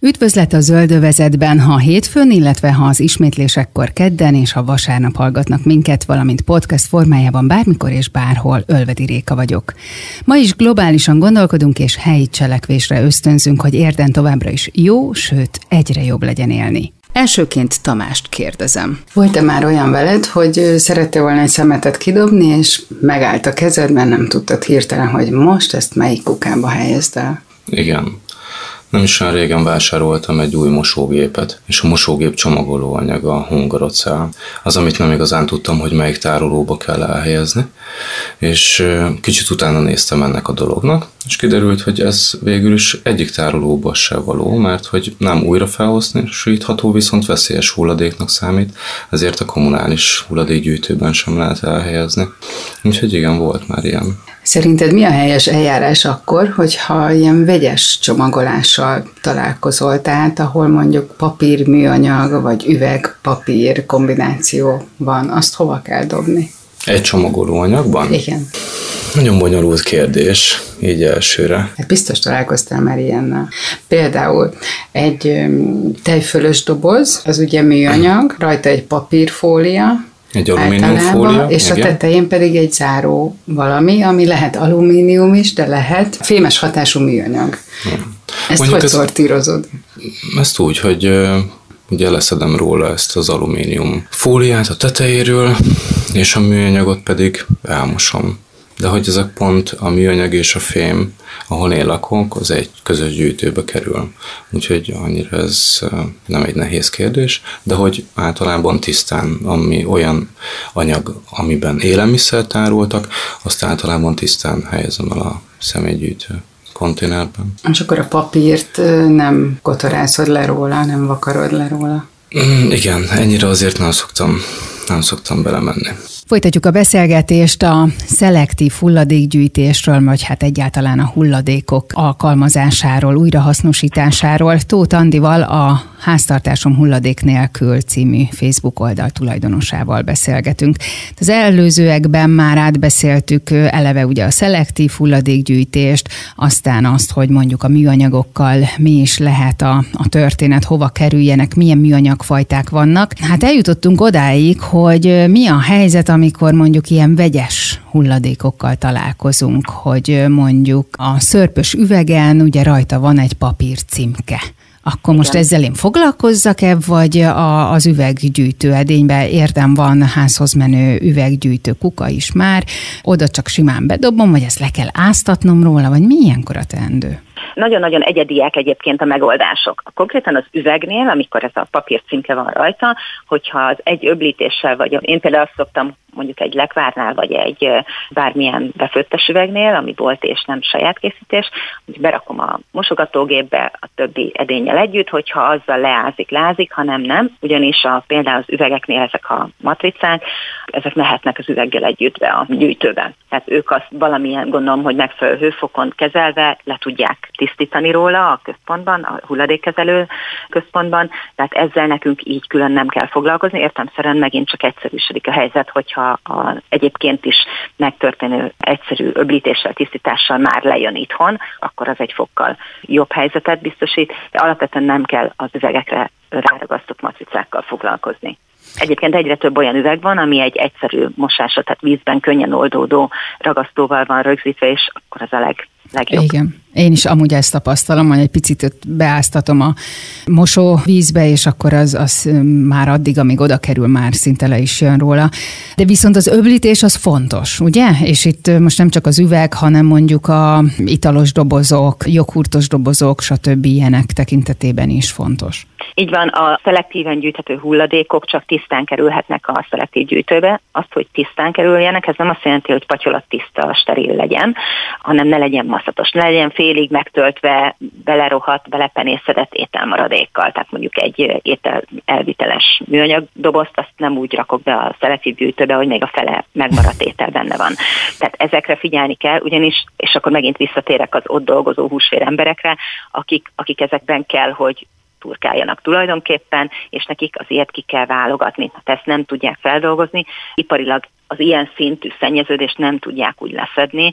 Üdvözlet a zöldövezetben, ha hétfőn, illetve ha az ismétlésekkor kedden és ha vasárnap hallgatnak minket, valamint podcast formájában bármikor és bárhol, Ölvedi Réka vagyok. Ma is globálisan gondolkodunk és helyi cselekvésre ösztönzünk, hogy érden továbbra is jó, sőt egyre jobb legyen élni. Elsőként Tamást kérdezem. Volt-e már olyan veled, hogy szerette volna egy szemetet kidobni, és megállt a kezed, mert nem tudtad hirtelen, hogy most ezt melyik kukába helyezd el? Igen. Nem is olyan régen vásároltam egy új mosógépet, és a mosógép csomagolóanyaga a hungarocell. Az, amit nem igazán tudtam, hogy melyik tárolóba kell elhelyezni, és kicsit utána néztem ennek a dolognak, és kiderült, hogy ez végül is egyik tárolóba se való, mert hogy nem újra felhasználható, viszont veszélyes hulladéknak számít, ezért a kommunális hulladékgyűjtőben sem lehet elhelyezni. Úgyhogy igen, volt már ilyen. Szerinted mi a helyes eljárás akkor, hogyha ilyen vegyes csomagolással találkozol, tehát ahol mondjuk papír, műanyag vagy üveg, papír kombináció van, azt hova kell dobni? Egy csomagoló anyagban? Igen. Nagyon bonyolult kérdés, így elsőre. Hát biztos találkoztál már ilyennel. Például egy tejfölös doboz, az ugye műanyag, rajta egy papírfólia, egy alumíniumfólia. És igen. a tetején pedig egy záró valami, ami lehet alumínium is, de lehet fémes hatású műanyag. Hmm. Ezt Mondjuk hogy ez, szortírozod? Ezt úgy, hogy ugye leszedem róla ezt az alumínium fóliát a tetejéről, és a műanyagot pedig elmosom de hogy ezek pont a műanyag és a fém, ahol én lakok, az egy közös gyűjtőbe kerül. Úgyhogy annyira ez nem egy nehéz kérdés, de hogy általában tisztán, ami olyan anyag, amiben élelmiszer tároltak, azt általában tisztán helyezem el a személygyűjtő konténerben. És akkor a papírt nem kotorászod le róla, nem vakarod le róla? Mm, igen, ennyire azért nem szoktam, nem szoktam belemenni. Folytatjuk a beszélgetést a szelektív hulladékgyűjtésről, vagy hát egyáltalán a hulladékok alkalmazásáról, újrahasznosításáról. Tóth Andival a Háztartásom hulladék nélkül című Facebook oldal tulajdonosával beszélgetünk. Az előzőekben már átbeszéltük eleve ugye a szelektív hulladékgyűjtést, aztán azt, hogy mondjuk a műanyagokkal mi is lehet a, a történet, hova kerüljenek, milyen műanyagfajták vannak. Hát eljutottunk odáig, hogy mi a helyzet, amikor mondjuk ilyen vegyes hulladékokkal találkozunk, hogy mondjuk a szörpös üvegen ugye rajta van egy papír címke. Akkor Igen. most ezzel én foglalkozzak-e, vagy a, az üveggyűjtő edénybe érdem van házhoz menő üveggyűjtő kuka is már, oda csak simán bedobom, vagy ezt le kell áztatnom róla, vagy mi ilyenkor a teendő? Nagyon-nagyon egyediek egyébként a megoldások. Konkrétan az üvegnél, amikor ez a papír címke van rajta, hogyha az egy öblítéssel, vagy én például azt szoktam mondjuk egy lekvárnál, vagy egy bármilyen befőttes üvegnél, ami volt és nem saját készítés, hogy berakom a mosogatógépbe a többi edényel együtt, hogyha azzal leázik, lázik, hanem nem, ugyanis a, például az üvegeknél ezek a matricák, ezek mehetnek az üveggel együtt be a gyűjtőben. Tehát ők azt valamilyen, gondolom, hogy megfelelő hőfokon kezelve le tudják tisztítani róla a központban, a hulladékkezelő központban, tehát ezzel nekünk így külön nem kell foglalkozni, értemszerűen megint csak egyszerűsödik a helyzet, hogyha a egyébként is megtörténő egyszerű öblítéssel, tisztítással már lejön itthon, akkor az egy fokkal jobb helyzetet biztosít, de alapvetően nem kell az üvegekre ráragasztott matricákkal foglalkozni. Egyébként egyre több olyan üveg van, ami egy egyszerű mosásra, tehát vízben könnyen oldódó ragasztóval van rögzítve, és akkor az a leg legjobb. Igen. Én is amúgy ezt tapasztalom, hogy egy picit beáztatom a mosóvízbe, és akkor az, az már addig, amíg oda kerül, már szinte le is jön róla. De viszont az öblítés az fontos, ugye? És itt most nem csak az üveg, hanem mondjuk a italos dobozok, joghurtos dobozok, stb. ilyenek tekintetében is fontos. Így van, a szelektíven gyűjthető hulladékok csak tisztán kerülhetnek a szelektív gyűjtőbe. Azt, hogy tisztán kerüljenek, ez nem azt jelenti, hogy patyolat tiszta, steril legyen, hanem ne legyen maszatos, ne legyen félig megtöltve, belerohadt, belepenészedett ételmaradékkal. Tehát mondjuk egy étel elviteles műanyag dobozt, azt nem úgy rakok be a szelektív gyűjtőbe, hogy még a fele megmaradt étel benne van. Tehát ezekre figyelni kell, ugyanis, és akkor megint visszatérek az ott dolgozó húsvér emberekre, akik, akik ezekben kell, hogy turkáljanak tulajdonképpen, és nekik azért ki kell válogatni. Hát ezt nem tudják feldolgozni. Iparilag az ilyen szintű szennyeződést nem tudják úgy leszedni,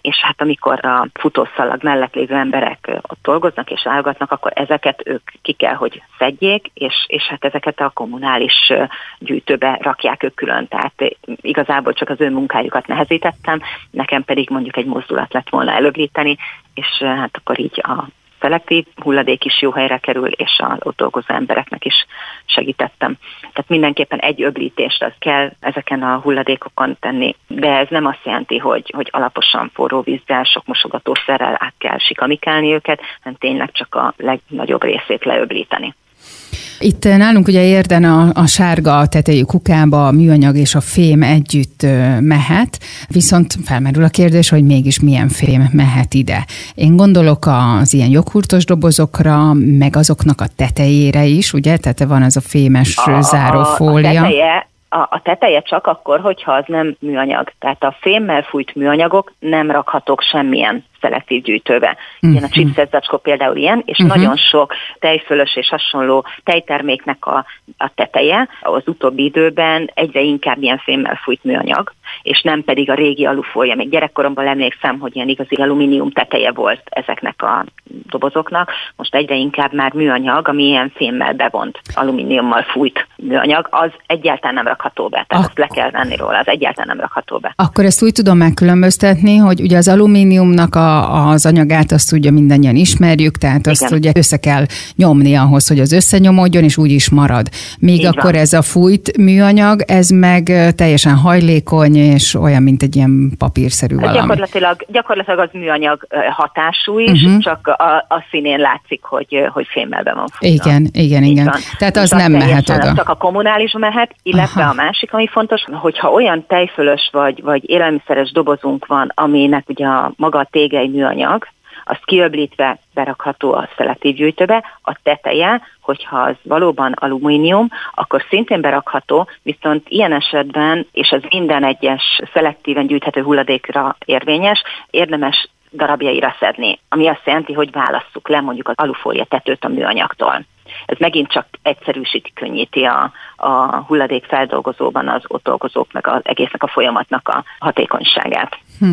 és hát amikor a futószalag mellett lévő emberek ott dolgoznak és válogatnak, akkor ezeket ők ki kell, hogy szedjék, és, és hát ezeket a kommunális gyűjtőbe rakják ők külön. Tehát igazából csak az ő munkájukat nehezítettem, nekem pedig mondjuk egy mozdulat lett volna előblíteni, és hát akkor így a szelektív hulladék is jó helyre kerül, és a ott dolgozó embereknek is segítettem. Tehát mindenképpen egy öblítést az kell ezeken a hulladékokon tenni, de ez nem azt jelenti, hogy, hogy alaposan forró vízzel, sok mosogatószerrel át kell sikamikálni őket, hanem tényleg csak a legnagyobb részét leöblíteni. Itt nálunk ugye érden a, a sárga tetejű kukába a műanyag és a fém együtt mehet, viszont felmerül a kérdés, hogy mégis milyen fém mehet ide. Én gondolok az ilyen joghurtos dobozokra, meg azoknak a tetejére is, ugye? Tehát van az a fémes a, zárófólia. A, a teteje, a, a teteje csak akkor, hogyha az nem műanyag. Tehát a fémmel fújt műanyagok nem rakhatók semmilyen szelektív gyűjtőbe. Ilyen a mhm. chipset zacskó például ilyen, és uh-huh. nagyon sok tejfölös és hasonló tejterméknek a, a teteje az utóbbi időben egyre inkább ilyen fémmel fújt műanyag, és nem pedig a régi alufólia. Még gyerekkoromban emlékszem, hogy ilyen igazi alumínium teteje volt ezeknek a dobozoknak. Most egyre inkább már műanyag, ami ilyen fémmel bevont, alumíniummal fújt műanyag, az egyáltalán nem rakható be. Tehát Ak- azt le kell venni róla, az egyáltalán nem rakható be. Akkor ezt úgy tudom megkülönböztetni, hogy ugye az alumíniumnak a az anyagát azt ugye mindannyian ismerjük, tehát azt Igen. ugye össze kell nyomni ahhoz, hogy az összenyomódjon, és úgy is marad. Míg Így akkor van. ez a fújt műanyag, ez meg teljesen hajlékony, és olyan, mint egy ilyen papírszerű valami. Gyakorlatilag, gyakorlatilag az műanyag hatású is, uh-huh. csak a, a színén látszik, hogy, hogy fémmel be van futva. Igen, igen, igen. Van. Tehát az nem mehet oda. Csak a kommunális mehet, illetve Aha. a másik, ami fontos, hogyha olyan tejfölös vagy, vagy élelmiszeres dobozunk van, aminek ugye a maga a tége egy műanyag, azt kiöblítve berakható a szelektív gyűjtőbe, a teteje, hogyha az valóban alumínium, akkor szintén berakható, viszont ilyen esetben, és ez minden egyes szelektíven gyűjthető hulladékra érvényes, érdemes darabjaira szedni, ami azt jelenti, hogy válasszuk le mondjuk az alufólia tetőt a műanyagtól. Ez megint csak egyszerűsíti, könnyíti a, a hulladék feldolgozóban az ott dolgozók, meg az egésznek a folyamatnak a hatékonyságát. Hm.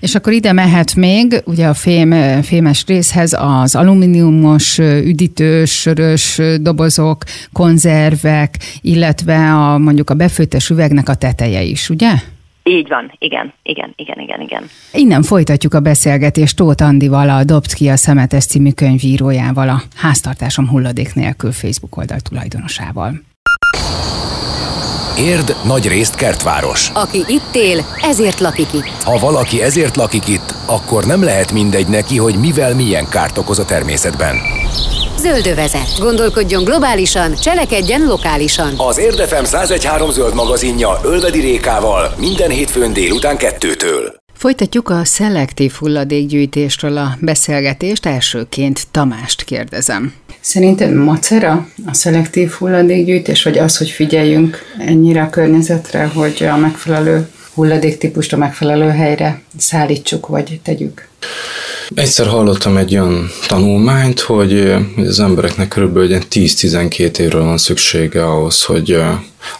És akkor ide mehet még, ugye a fém, fémes részhez az alumíniumos, üdítős, sörös dobozok, konzervek, illetve a, mondjuk a befőttes üvegnek a teteje is, ugye? Így van, igen, igen, igen, igen, igen. Innen folytatjuk a beszélgetést Tóth Andival, a Dobd ki a szemetes című könyvírójával, a Háztartásom hulladék nélkül Facebook oldal tulajdonosával. Érd nagy részt kertváros. Aki itt él, ezért lakik itt. Ha valaki ezért lakik itt, akkor nem lehet mindegy neki, hogy mivel milyen kárt okoz a természetben. Zöldövezet. Gondolkodjon globálisan, cselekedjen lokálisan. Az Érdefem 1013 zöld magazinja Ölvedi Rékával minden hétfőn délután kettőtől. Folytatjuk a szelektív hulladékgyűjtésről a beszélgetést. Elsőként Tamást kérdezem. Szerinted macera a szelektív hulladékgyűjtés, vagy az, hogy figyeljünk ennyire a környezetre, hogy a megfelelő hulladéktípust a megfelelő helyre szállítsuk, vagy tegyük? Egyszer hallottam egy olyan tanulmányt, hogy az embereknek körülbelül 10-12 évről van szüksége ahhoz, hogy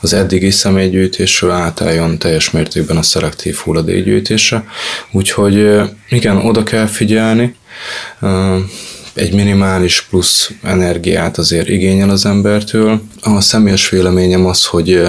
az eddigi személygyűjtésről átálljon teljes mértékben a szelektív hulladékgyűjtésre. Úgyhogy igen, oda kell figyelni, egy minimális plusz energiát azért igényel az embertől. A személyes véleményem az, hogy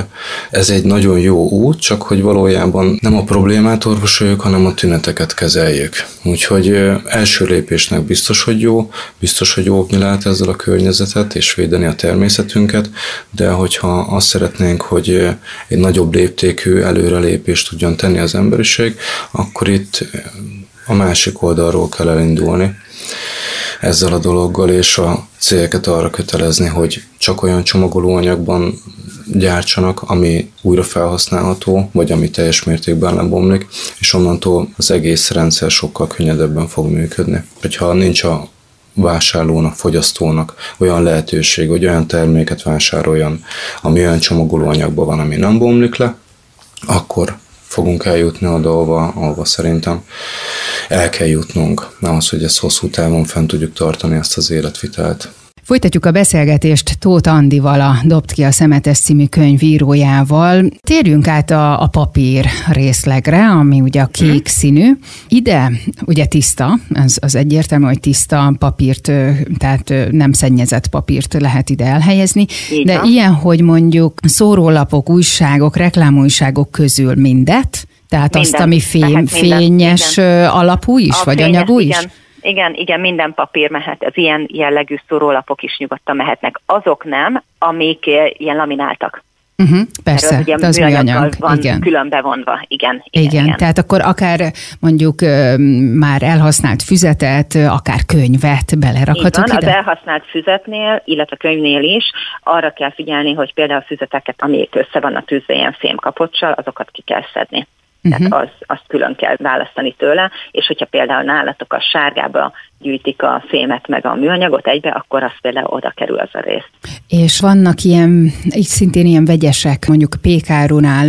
ez egy nagyon jó út, csak hogy valójában nem a problémát orvosoljuk, hanem a tüneteket kezeljük. Úgyhogy első lépésnek biztos, hogy jó, biztos, hogy óvni lehet ezzel a környezetet, és védeni a természetünket, de hogyha azt szeretnénk, hogy egy nagyobb léptékű előrelépést tudjon tenni az emberiség, akkor itt a másik oldalról kell elindulni ezzel a dologgal, és a cégeket arra kötelezni, hogy csak olyan csomagolóanyagban gyártsanak, ami újra felhasználható, vagy ami teljes mértékben lebomlik, és onnantól az egész rendszer sokkal könnyedebben fog működni. Hogyha nincs a vásárlónak, fogyasztónak olyan lehetőség, hogy olyan terméket vásároljon, ami olyan csomagolóanyagban van, ami nem bomlik le, akkor fogunk eljutni oda, ahova, ahova szerintem el kell jutnunk, ahhoz, hogy ezt hosszú távon fent tudjuk tartani ezt az életvitelt. Folytatjuk a beszélgetést Tóth Andival, a Dobt ki a szemetes című könyvírójával. Térjünk át a, a papír részlegre, ami ugye a kék színű. Ide ugye tiszta, az, az egyértelmű, hogy tiszta papírt, tehát nem szennyezett papírt lehet ide elhelyezni, Igen. de ilyen, hogy mondjuk szórólapok, újságok, reklámújságok közül mindet, tehát minden, azt, ami fény, fényes minden. alapú is, a vagy fényes, anyagú is? Igen. Igen, igen, minden papír mehet, az ilyen jellegű szórólapok is nyugodtan mehetnek. Azok nem, amik ilyen lamináltak. Uh-huh, persze, az, ugye az műanyag, van igen. külön bevonva, igen, igen, igen. Igen, tehát akkor akár mondjuk már elhasznált füzetet, akár könyvet belerakhatok van, ide? az elhasznált füzetnél, illetve könyvnél is arra kell figyelni, hogy például a füzeteket, amik össze vannak tűzve ilyen fémkapocsal, azokat ki kell szedni. Tehát uh-huh. az, azt külön kell választani tőle, és hogyha például nálatok a sárgába gyűjtik a fémet meg a műanyagot egybe, akkor az például oda kerül az a rész. És vannak ilyen, így szintén ilyen vegyesek, mondjuk pékárunál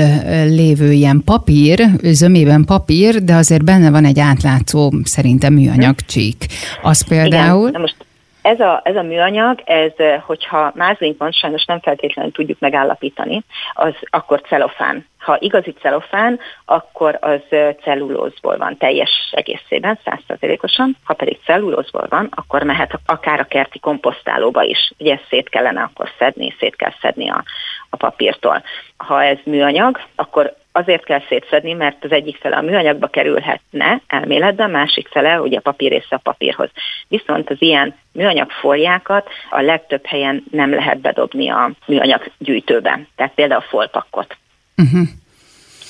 lévő ilyen papír, zömében papír, de azért benne van egy átlátszó szerintem műanyag csík. Az például... Igen, most ez a, ez a műanyag, ez, hogyha mázlink van, sajnos nem feltétlenül tudjuk megállapítani, az akkor celofán. Ha igazi celofán, akkor az cellulózból van teljes egészében, százszerzelékosan. Ha pedig cellulózból van, akkor mehet akár a kerti komposztálóba is. Ugye ezt szét kellene akkor szedni, szét kell szedni a, a papírtól. Ha ez műanyag, akkor azért kell szétszedni, mert az egyik fele a műanyagba kerülhetne elméletben, másik fele ugye a papír része a papírhoz. Viszont az ilyen műanyag fóliákat a legtöbb helyen nem lehet bedobni a műanyag gyűjtőbe, tehát például a folpakkot. Uh-huh.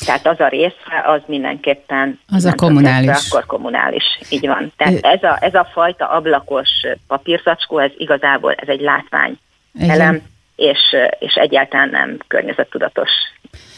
Tehát az a része, az mindenképpen... Az a kommunális. Része, akkor kommunális, így van. Tehát ez a, ez a fajta ablakos papírzacskó, ez igazából ez egy látvány Igen. elem, és, és egyáltalán nem környezettudatos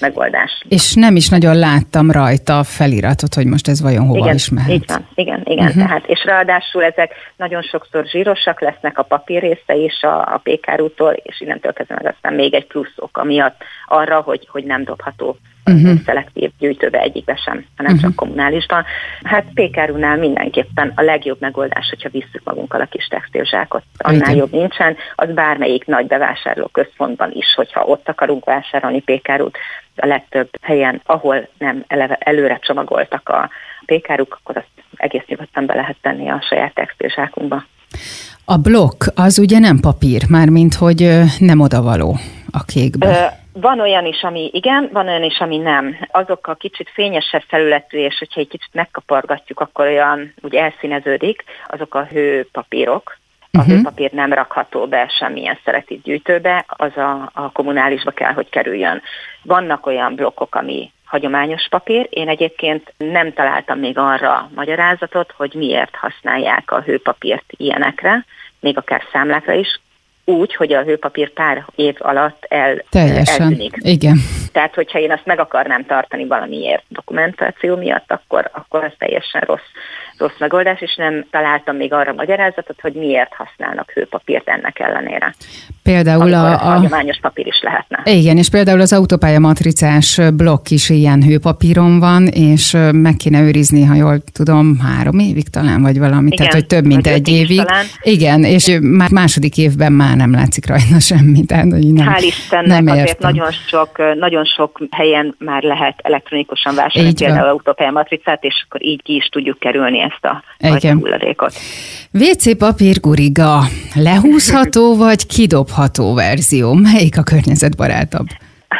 megoldás. És nem is nagyon láttam rajta a feliratot, hogy most ez vajon hova igen, is mehet. Így van, igen, igen. Uh-huh. Tehát, és ráadásul ezek nagyon sokszor zsírosak lesznek a papír része is a, a pékárútól, és innentől kezdve meg aztán még egy plusz ok miatt arra, hogy, hogy nem dobható uh-huh. szelektív gyűjtőbe egyikbe sem, hanem uh-huh. csak kommunálisban. Hát pékárúnál mindenképpen a legjobb megoldás, hogyha visszük magunkkal a kis textilzsákot. Annál Igen. jobb nincsen, az bármelyik nagy bevásárló központban is, hogyha ott akarunk vásárolni pékárút, a legtöbb helyen, ahol nem eleve előre csomagoltak a pékáruk, akkor azt egész nyugodtan be lehet tenni a saját textilzsákunkba. A blokk az ugye nem papír, mármint hogy nem odavaló a kékbe. Van olyan is, ami igen, van olyan is, ami nem. Azok a kicsit fényesebb felületű, és hogyha egy kicsit megkapargatjuk, akkor olyan úgy elszíneződik, azok a hőpapírok. A uh-huh. hőpapír nem rakható be semmilyen szeretett gyűjtőbe, az a, a kommunálisba kell, hogy kerüljön. Vannak olyan blokkok, ami hagyományos papír. Én egyébként nem találtam még arra magyarázatot, hogy miért használják a hőpapírt ilyenekre, még akár számlákra is úgy, hogy a hőpapír pár év alatt el, Teljesen. eltűnik. Igen. Tehát, hogyha én azt meg akarnám tartani valamiért dokumentáció miatt, akkor, akkor az teljesen rossz rossz megoldás, és nem találtam még arra magyarázatot, hogy miért használnak hőpapírt ennek ellenére. Például a, a hagyományos papír is lehetne. Igen, és például az autópálya matricás blokk is ilyen hőpapíron van, és meg kéne őrizni, ha jól tudom, három évig talán, vagy valami, igen, tehát hogy több mint egy évig. Talán. Igen, és már második évben már nem látszik rajta semmi. Tehát, hogy nem, Hál' Istennek nem azért nagyon sok, nagyon sok helyen már lehet elektronikusan vásárolni például autópálya matricát, és akkor így ki is tudjuk kerülni ezt a Igen. hulladékot. WC papír guriga, lehúzható vagy kidobható verzió? Melyik a környezetbarátabb?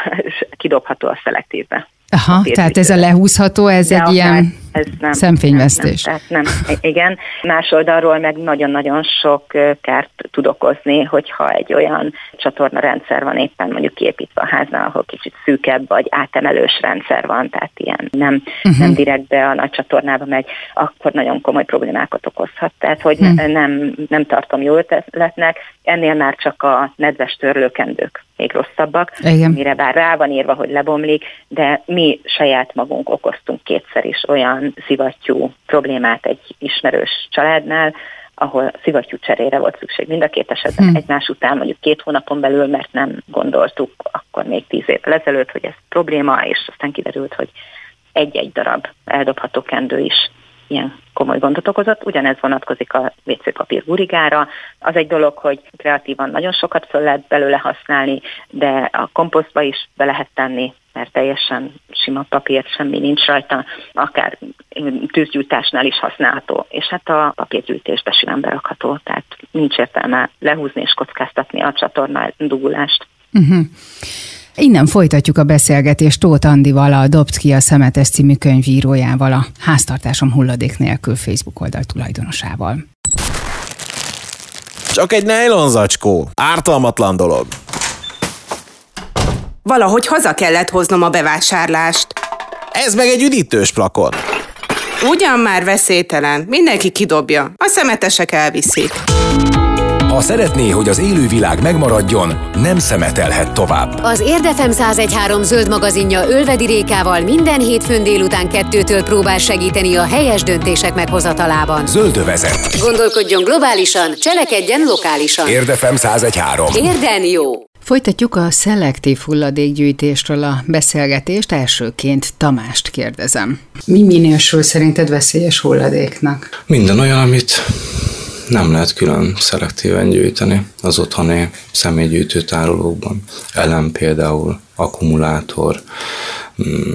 Kidobható a szelektívbe. Aha, tehát ez a lehúzható, ez De egy ilyen ez nem, szemfényvesztés. Nem, nem, tehát nem, igen. Más oldalról meg nagyon-nagyon sok kárt tud okozni, hogyha egy olyan csatorna rendszer van éppen mondjuk kiépítve a háznál, ahol kicsit szűkebb vagy átemelős rendszer van, tehát ilyen nem, uh-huh. nem direktbe a nagy csatornába megy, akkor nagyon komoly problémákat okozhat. Tehát, hogy uh-huh. nem, nem tartom jó ötletnek, ennél már csak a nedves törlőkendők még rosszabbak, Igen. mire bár rá van írva, hogy lebomlik, de mi saját magunk okoztunk kétszer is olyan szivattyú problémát egy ismerős családnál, ahol szivattyú cserére volt szükség mind a két esetben hmm. egymás után, mondjuk két hónapon belül, mert nem gondoltuk akkor még tíz évvel ezelőtt, hogy ez probléma, és aztán kiderült, hogy egy-egy darab eldobható kendő is ilyen komoly gondot okozott. Ugyanez vonatkozik a WC papír gurigára. Az egy dolog, hogy kreatívan nagyon sokat föl lehet belőle használni, de a komposztba is be lehet tenni, mert teljesen sima papír, semmi nincs rajta, akár tűzgyújtásnál is használható, és hát a papírgyűjtésbe simán berakható, tehát nincs értelme lehúzni és kockáztatni a csatorna dugulást. Uh-huh. Innen folytatjuk a beszélgetést Tóth Andival, a Dobd ki a Szemetes című könyvírójával, a Háztartásom hulladék nélkül Facebook oldal tulajdonosával. Csak egy nejlonzacskó, ártalmatlan dolog. Valahogy haza kellett hoznom a bevásárlást. Ez meg egy üdítős plakon. Ugyan már veszélytelen, mindenki kidobja, a szemetesek elviszik. Ha szeretné, hogy az élővilág megmaradjon, nem szemetelhet tovább. Az Érdefem 1013 zöld magazinja Ölvedi Rékával minden hétfőn délután kettőtől próbál segíteni a helyes döntések meghozatalában. Zöldövezet. Gondolkodjon globálisan, cselekedjen lokálisan. Érdefem 1013. Érden jó. Folytatjuk a szelektív hulladékgyűjtésről a beszélgetést. Elsőként Tamást kérdezem. Mi minősül szerinted veszélyes hulladéknak? Minden olyan, amit nem lehet külön szelektíven gyűjteni az otthoni személygyűjtő tárolókban. Elem például, akkumulátor, mm,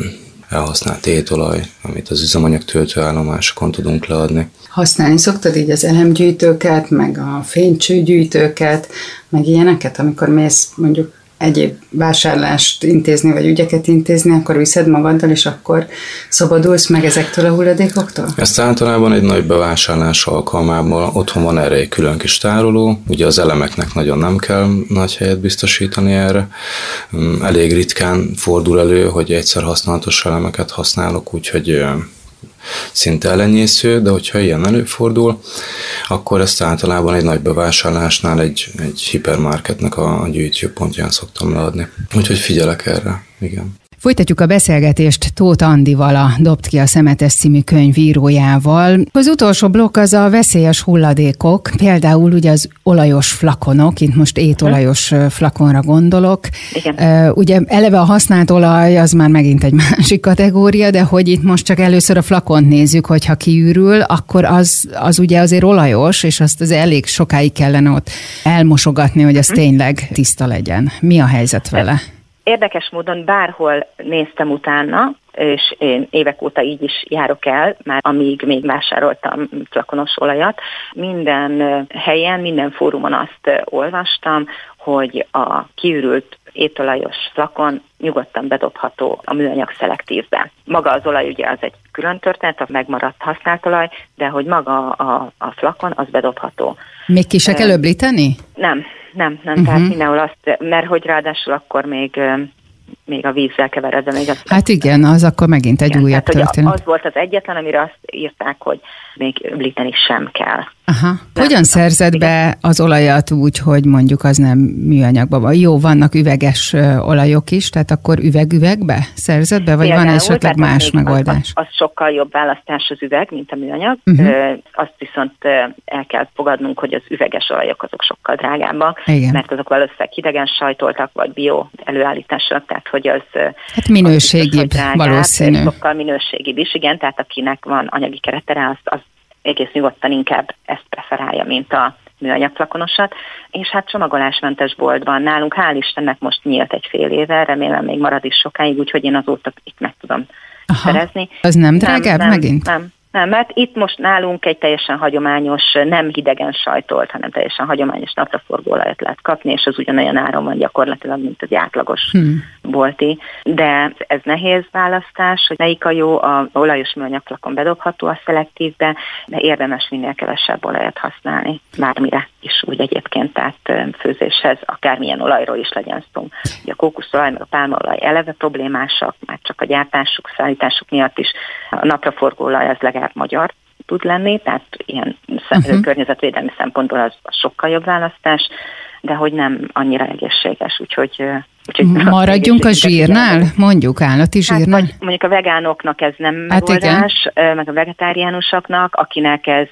elhasznált étolaj, amit az üzemanyag töltőállomásokon tudunk leadni. Használni szoktad így az elemgyűjtőket, meg a fénycsőgyűjtőket, meg ilyeneket, amikor mész mondjuk egyéb vásárlást intézni, vagy ügyeket intézni, akkor viszed magaddal, és akkor szabadulsz meg ezektől a hulladékoktól? Ezt általában egy nagy bevásárlás alkalmával otthon van erre egy külön kis tároló, ugye az elemeknek nagyon nem kell nagy helyet biztosítani erre. Mm, elég ritkán fordul elő, hogy egyszer használatos elemeket használok, úgyhogy szinte ellenyésző, de hogyha ilyen előfordul, akkor ezt általában egy nagy bevásárlásnál egy, egy hipermarketnek a gyűjtőpontján szoktam leadni. Úgyhogy figyelek erre, igen. Folytatjuk a beszélgetést Tóth Andival, a Dobd ki a Szemetes című könyvírójával. Az utolsó blokk az a veszélyes hulladékok, például ugye az olajos flakonok, itt most étolajos flakonra gondolok. Igen. Ugye eleve a használt olaj az már megint egy másik kategória, de hogy itt most csak először a flakont nézzük, hogyha kiürül, akkor az, az ugye azért olajos, és azt az elég sokáig kellene ott elmosogatni, hogy az hm. tényleg tiszta legyen. Mi a helyzet vele? Érdekes módon bárhol néztem utána, és én évek óta így is járok el, már amíg még vásároltam flakonos olajat. Minden helyen, minden fórumon azt olvastam, hogy a kiürült étolajos flakon nyugodtan bedobható a műanyag szelektívbe. Maga az olaj ugye az egy külön történet, a megmaradt használt olaj, de hogy maga a, a flakon az bedobható. Még ki se kell öblíteni? Nem, nem, nem, uh-huh. tehát mindenhol azt, mert hogy ráadásul akkor még még a vízzel keveredve. Még azt hát igen, az akkor megint egy igen, újabb tehát, történet. Az volt az egyetlen, amire azt írták, hogy még öblíteni sem kell. Aha. Hogyan szerzed be az olajat úgy, hogy mondjuk az nem műanyagban van? Jó, vannak üveges olajok is, tehát akkor üveg-üvegbe szerzed be, vagy Például, van esetleg más megoldás? Az, az sokkal jobb választás az üveg, mint a műanyag. Uh-huh. Azt viszont el kell fogadnunk, hogy az üveges olajok azok sokkal drágábbak, Igen. mert azok valószínűleg hidegen sajtoltak, vagy bio előállítások, tehát hogy az... Hát minőségibb, valószínű. Sokkal minőségibb is, igen, tehát akinek van anyagi keretere, azt, az egész nyugodtan inkább ezt preferálja, mint a műanyag flakonosat, és hát csomagolásmentes boltban nálunk hál' Istennek most nyílt egy fél éve, remélem még marad is sokáig, úgyhogy én azóta itt meg tudom Aha. szerezni. Az nem drágább nem, nem, megint? Nem, Nem, mert itt most nálunk egy teljesen hagyományos, nem hidegen sajtolt, hanem teljesen hagyományos napraforgóolajat lehet kapni, és az ugyanolyan áron van gyakorlatilag, mint egy átlagos hmm. bolti. De ez nehéz választás, hogy melyik a jó, a olajos műanyagflakon bedobható a szelektívbe, de érdemes minél kevesebb olajat használni, bármire is úgy egyébként, tehát főzéshez, akármilyen olajról is legyen szó. Ugye a kókuszolaj, meg a pálmaolaj eleve problémásak, már csak a gyártásuk, szállításuk miatt is. A napraforgóolaj az legalább magyar tud lenni, tehát ilyen uh-huh. környezetvédelmi szempontból az sokkal jobb választás, de hogy nem annyira egészséges, úgyhogy Úgyhogy Maradjunk a zsírnál, mondjuk állati zsírnál? Hát, mondjuk a vegánoknak ez nem hát megoldás, igen. meg a vegetáriánusoknak, akinek ez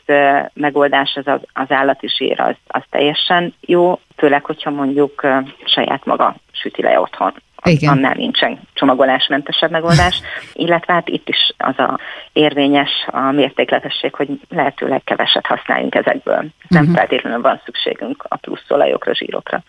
megoldás, az, az, az állati zsír, az, az teljesen jó, főleg, hogyha mondjuk saját maga süti le otthon. Igen. Annál nincsen csomagolásmentesebb megoldás, illetve hát itt is az a érvényes a mértékletesség, hogy lehetőleg keveset használjunk ezekből. Nem uh-huh. feltétlenül van szükségünk a plusz olajokra, zsírokra.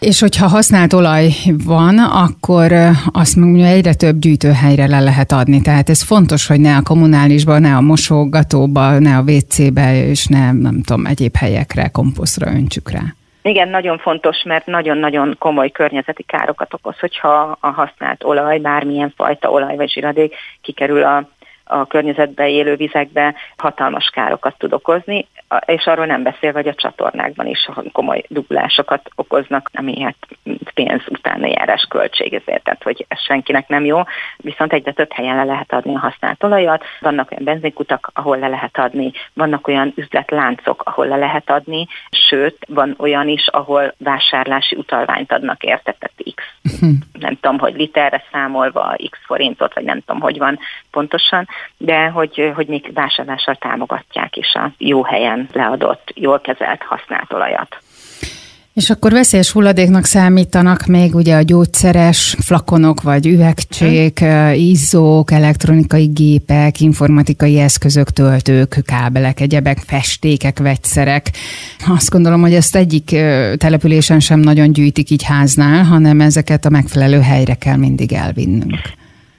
És hogyha használt olaj van, akkor azt mondja, egyre több gyűjtőhelyre le lehet adni. Tehát ez fontos, hogy ne a kommunálisba, ne a mosogatóba, ne a WC-be, és ne, nem tudom, egyéb helyekre, komposztra öntsük rá. Igen, nagyon fontos, mert nagyon-nagyon komoly környezeti károkat okoz, hogyha a használt olaj, bármilyen fajta olaj vagy zsiradék kikerül a a környezetbe élő vizekbe hatalmas károkat tud okozni, és arról nem beszél, hogy a csatornákban is komoly duglásokat okoznak, ami hát pénz utána járás költség, ezért, tehát hogy ez senkinek nem jó, viszont egyre több helyen le lehet adni a használt olajat, vannak olyan benzinkutak, ahol le lehet adni, vannak olyan üzletláncok, ahol le lehet adni, sőt, van olyan is, ahol vásárlási utalványt adnak érte, tehát X, uh-huh. nem tudom, hogy literre számolva, X forintot, vagy nem tudom, hogy van pontosan, de hogy, hogy még vásárlással támogatják is a jó helyen leadott, jól kezelt használt olajat. És akkor veszélyes hulladéknak számítanak még ugye a gyógyszeres flakonok, vagy üvegcsék, izzók, elektronikai gépek, informatikai eszközök, töltők, kábelek, egyebek, festékek, vegyszerek. Azt gondolom, hogy ezt egyik településen sem nagyon gyűjtik így háznál, hanem ezeket a megfelelő helyre kell mindig elvinnünk.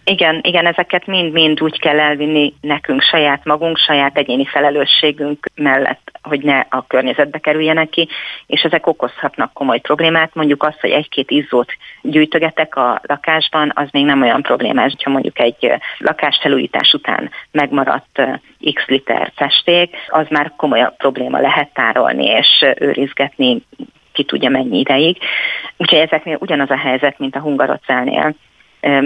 Igen, igen, ezeket mind-mind úgy kell elvinni nekünk, saját magunk, saját egyéni felelősségünk mellett, hogy ne a környezetbe kerüljenek ki, és ezek okozhatnak komoly problémát. Mondjuk azt, hogy egy-két izzót gyűjtögetek a lakásban, az még nem olyan problémás, ha mondjuk egy lakásfelújítás után megmaradt x liter festék, az már komolyabb probléma lehet tárolni és őrizgetni ki tudja mennyi ideig. Úgyhogy ezeknél ugyanaz a helyzet, mint a hungarocálnél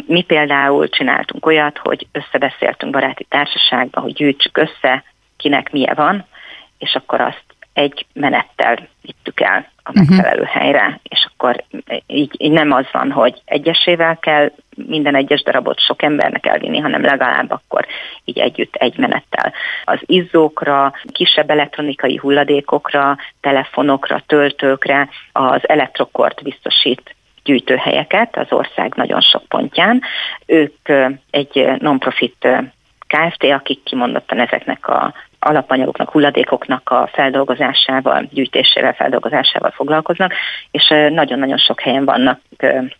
mi például csináltunk olyat, hogy összebeszéltünk baráti társaságban, hogy gyűjtsük össze, kinek milyen van, és akkor azt egy menettel vittük el a mhm. megfelelő uh-huh. helyre, és akkor így, így nem az van, hogy egyesével kell minden egyes darabot sok embernek elvinni, hanem legalább akkor így együtt egy menettel. Az izzókra, kisebb elektronikai hulladékokra, telefonokra, töltőkre az elektrokort biztosít gyűjtőhelyeket az ország nagyon sok pontján. Ők egy non-profit KFT, akik kimondottan ezeknek a alapanyagoknak, hulladékoknak a feldolgozásával, gyűjtésével, feldolgozásával foglalkoznak, és nagyon-nagyon sok helyen vannak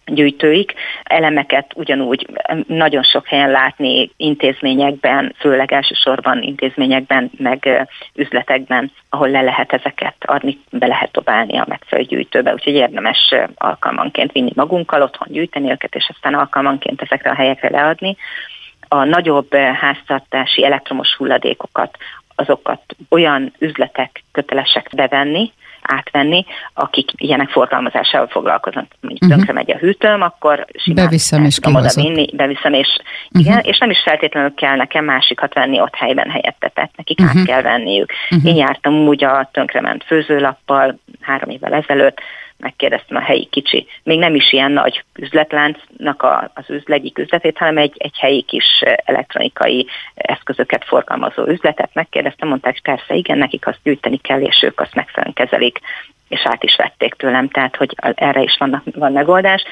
gyűjtőik. Elemeket ugyanúgy nagyon sok helyen látni intézményekben, főleg elsősorban intézményekben, meg üzletekben, ahol le lehet ezeket adni, be lehet dobálni a megfelelő gyűjtőbe, úgyhogy érdemes alkalmanként vinni magunkkal, otthon gyűjteni őket, és aztán alkalmanként ezekre a helyekre leadni a nagyobb háztartási elektromos hulladékokat azokat olyan üzletek kötelesek bevenni, átvenni, akik ilyenek forgalmazásával foglalkoznak. Mondjuk uh-huh. tönkre megy a hűtőm, akkor simán beviszem és oda vinni, beviszem és uh-huh. igen, és nem is feltétlenül kell nekem másikat venni ott helyben helyette, tehát nekik uh-huh. át kell venniük. Uh-huh. Én jártam úgy a tönkrement főzőlappal három évvel ezelőtt, megkérdeztem a helyi kicsi, még nem is ilyen nagy üzletláncnak a, az üzlet, egyik üzletét, hanem egy, egy helyi kis elektronikai eszközöket forgalmazó üzletet. Megkérdeztem, mondták, persze igen, nekik azt gyűjteni kell, és ők azt megfelelően kezelik, és át is vették tőlem, tehát hogy erre is vannak, van megoldás.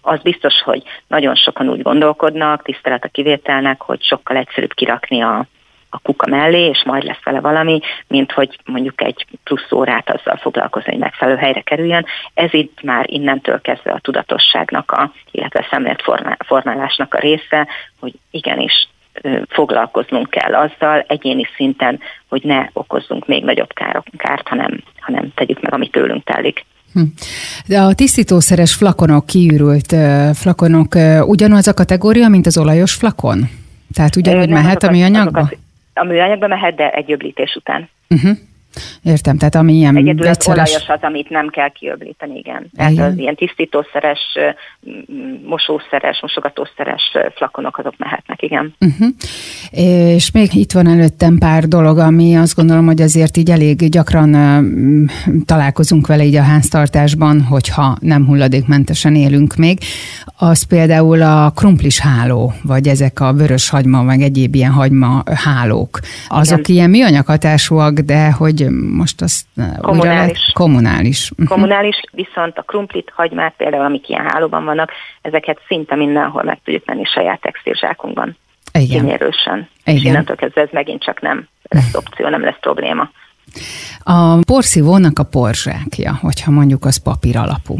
Az biztos, hogy nagyon sokan úgy gondolkodnak, tisztelet a kivételnek, hogy sokkal egyszerűbb kirakni a, a kuka mellé, és majd lesz vele valami, mint hogy mondjuk egy plusz órát azzal foglalkozni, hogy megfelelő helyre kerüljön. Ez itt már innentől kezdve a tudatosságnak, a, illetve a szemléletformálásnak a része, hogy igenis foglalkoznunk kell azzal egyéni szinten, hogy ne okozzunk még nagyobb kárt, hanem, hanem tegyük meg, amit tőlünk telik. Hm. De a tisztítószeres flakonok, kiürült flakonok ugyanaz a kategória, mint az olajos flakon? Tehát ugyanúgy mehet a műanyagba? A műanyagba mehet, de egy öblítés után. Uh-huh. Értem, tehát ami ilyen Egyedül vegyszeres... az olajos az, amit nem kell kiöblíteni, igen. Tehát igen. az ilyen tisztítószeres, mosószeres, mosogatószeres flakonok azok mehetnek, igen. Uh-huh. És még itt van előttem pár dolog, ami azt gondolom, hogy azért így elég gyakran találkozunk vele így a háztartásban, hogyha nem hulladékmentesen élünk még. Az például a krumplis háló, vagy ezek a vörös hagyma, meg egyéb ilyen hagyma hálók. Azok igen. ilyen műanyag hatásúak, de hogy most azt kommunális. kommunális. Uh-huh. Kommunális, viszont a krumplit, hagymát például, amik ilyen hálóban vannak, ezeket szinte mindenhol meg tudjuk menni saját textilzsákunkban. Igen. Kinyerősen. Igen. És innentől kezdve ez megint csak nem lesz opció, nem lesz probléma. A porszívónak a porzsákja, hogyha mondjuk az papír alapú.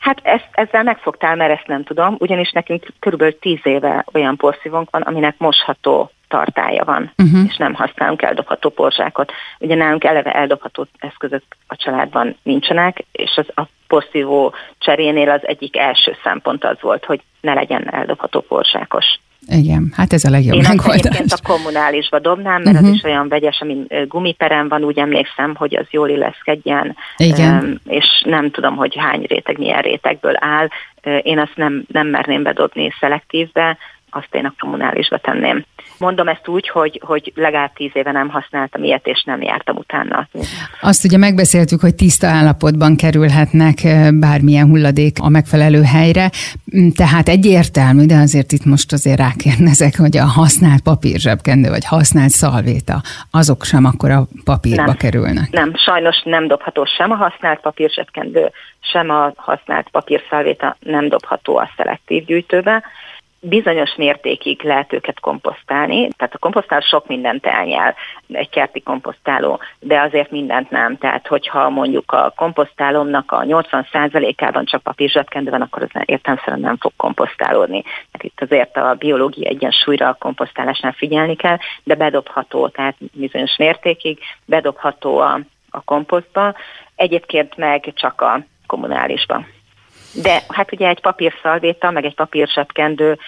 Hát ezt, ezzel megfogtál, mert ezt nem tudom, ugyanis nekünk körülbelül tíz éve olyan porszívónk van, aminek mosható tartája van, uh-huh. és nem használunk eldobható porzsákot. Ugye nálunk eleve eldobható eszközök a családban nincsenek, és az a porszívó cserénél az egyik első szempont az volt, hogy ne legyen eldobható porzsákos. Igen, hát ez a legjobb Én megoldás. Én egyébként a kommunálisba dobnám, mert uh-huh. az is olyan vegyes, ami gumiperem van, úgy emlékszem, hogy az jól illeszkedjen, Igen. és nem tudom, hogy hány réteg, milyen rétegből áll. Én azt nem, nem merném bedobni szelektívbe, azt én a kommunálisba tenném. Mondom ezt úgy, hogy, hogy legalább tíz éve nem használtam ilyet, és nem jártam utána. Azt ugye megbeszéltük, hogy tiszta állapotban kerülhetnek bármilyen hulladék a megfelelő helyre, mm, tehát egyértelmű, de azért itt most azért rákérdezek, hogy a használt papírzsebkendő, vagy használt szalvéta, azok sem akkor a papírba nem, kerülnek. Nem, sajnos nem dobható sem a használt papírzsebkendő, sem a használt papírszalvéta nem dobható a szelektív gyűjtőbe bizonyos mértékig lehet őket komposztálni, tehát a komposztáló sok mindent elnyel, egy kerti komposztáló, de azért mindent nem. Tehát, hogyha mondjuk a komposztálomnak a 80%-ában csak papírzsebkendő van, akkor az értelmszerűen nem fog komposztálódni. Mert itt azért a biológia egyensúlyra a komposztálásnál figyelni kell, de bedobható, tehát bizonyos mértékig bedobható a, a komposztba, egyébként meg csak a kommunálisba. De hát ugye egy papírszalvéta, meg egy papírsepkendő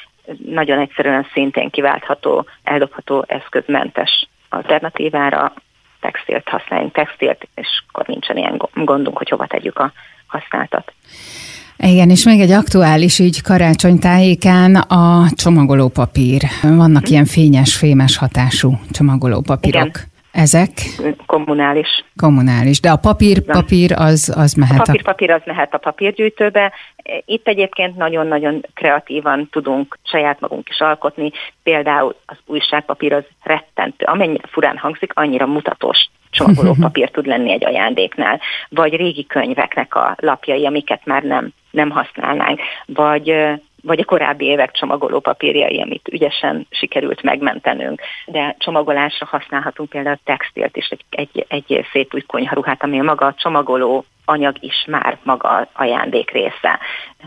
nagyon egyszerűen szintén kiváltható, eldobható eszközmentes alternatívára textilt használjunk, textilt, és akkor nincsen ilyen gondunk, hogy hova tegyük a használtat. Igen, és még egy aktuális ügy karácsony tájékán a csomagolópapír. Vannak ilyen fényes, fémes hatású csomagolópapírok. Igen. Ezek? Kommunális. Kommunális, de a papír, papír az, az mehet a... Papír, papír az mehet a papírgyűjtőbe. Itt egyébként nagyon-nagyon kreatívan tudunk saját magunk is alkotni. Például az újságpapír az rettentő. Amennyire furán hangzik, annyira mutatós csomagolópapír tud lenni egy ajándéknál. Vagy régi könyveknek a lapjai, amiket már nem, nem használnánk. Vagy vagy a korábbi évek csomagoló papírjai, amit ügyesen sikerült megmentenünk. De csomagolásra használhatunk például textilt is, egy, egy, egy szép új konyharuhát, ami a maga a csomagoló anyag is már maga ajándék része.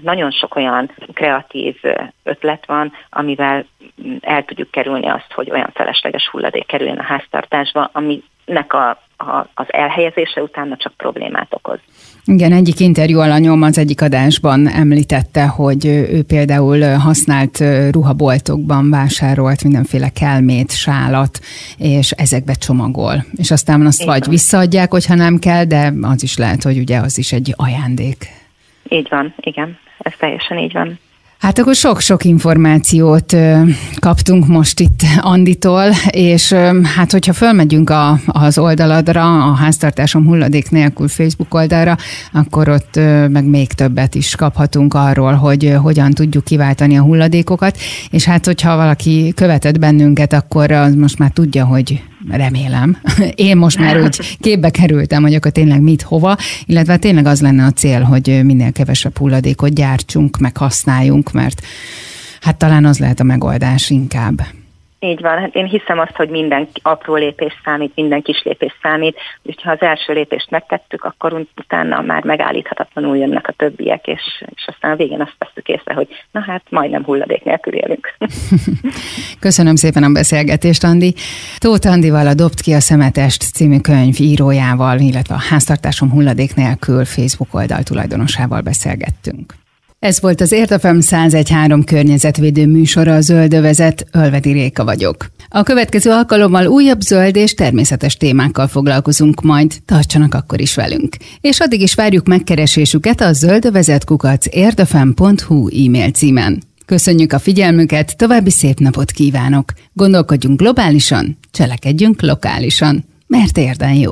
Nagyon sok olyan kreatív ötlet van, amivel el tudjuk kerülni azt, hogy olyan felesleges hulladék kerüljön a háztartásba, aminek a, a, az elhelyezése utána csak problémát okoz. Igen, egyik interjú alanyom az egyik adásban említette, hogy ő például használt ruhaboltokban vásárolt mindenféle kelmét, sálat, és ezekbe csomagol. És aztán azt Igen. vagy visszaadják, hogyha nem kell, de az is lehet, hogy ugye az is egy ajándék. Így van, igen, ez teljesen így van. Hát akkor sok-sok információt kaptunk most itt Anditól, és hát hogyha fölmegyünk a, az oldaladra, a háztartásom hulladék nélkül Facebook oldalra, akkor ott meg még többet is kaphatunk arról, hogy hogyan tudjuk kiváltani a hulladékokat, és hát hogyha valaki követett bennünket, akkor az most már tudja, hogy remélem. Én most már úgy képbe kerültem, hogy akkor tényleg mit, hova, illetve tényleg az lenne a cél, hogy minél kevesebb hulladékot gyártsunk, meg használjunk, mert hát talán az lehet a megoldás inkább. Így van, hát én hiszem azt, hogy minden apró lépés számít, minden kis lépés számít, úgyhogy ha az első lépést megtettük, akkor utána már megállíthatatlanul jönnek a többiek, és, és aztán a végén azt veszük észre, hogy na hát majdnem hulladék nélkül élünk. Köszönöm szépen a beszélgetést, Andi. Tóth Andival a Dobt ki a szemetest című könyv írójával, illetve a háztartásom hulladék nélkül Facebook oldal tulajdonosával beszélgettünk. Ez volt az Értefem 1013 környezetvédő műsora a Zöldövezet, Ölvedi Réka vagyok. A következő alkalommal újabb zöld és természetes témákkal foglalkozunk majd, tartsanak akkor is velünk. És addig is várjuk megkeresésüket a zöldövezetkukac e-mail címen. Köszönjük a figyelmüket, további szép napot kívánok! Gondolkodjunk globálisan, cselekedjünk lokálisan, mert érden jó!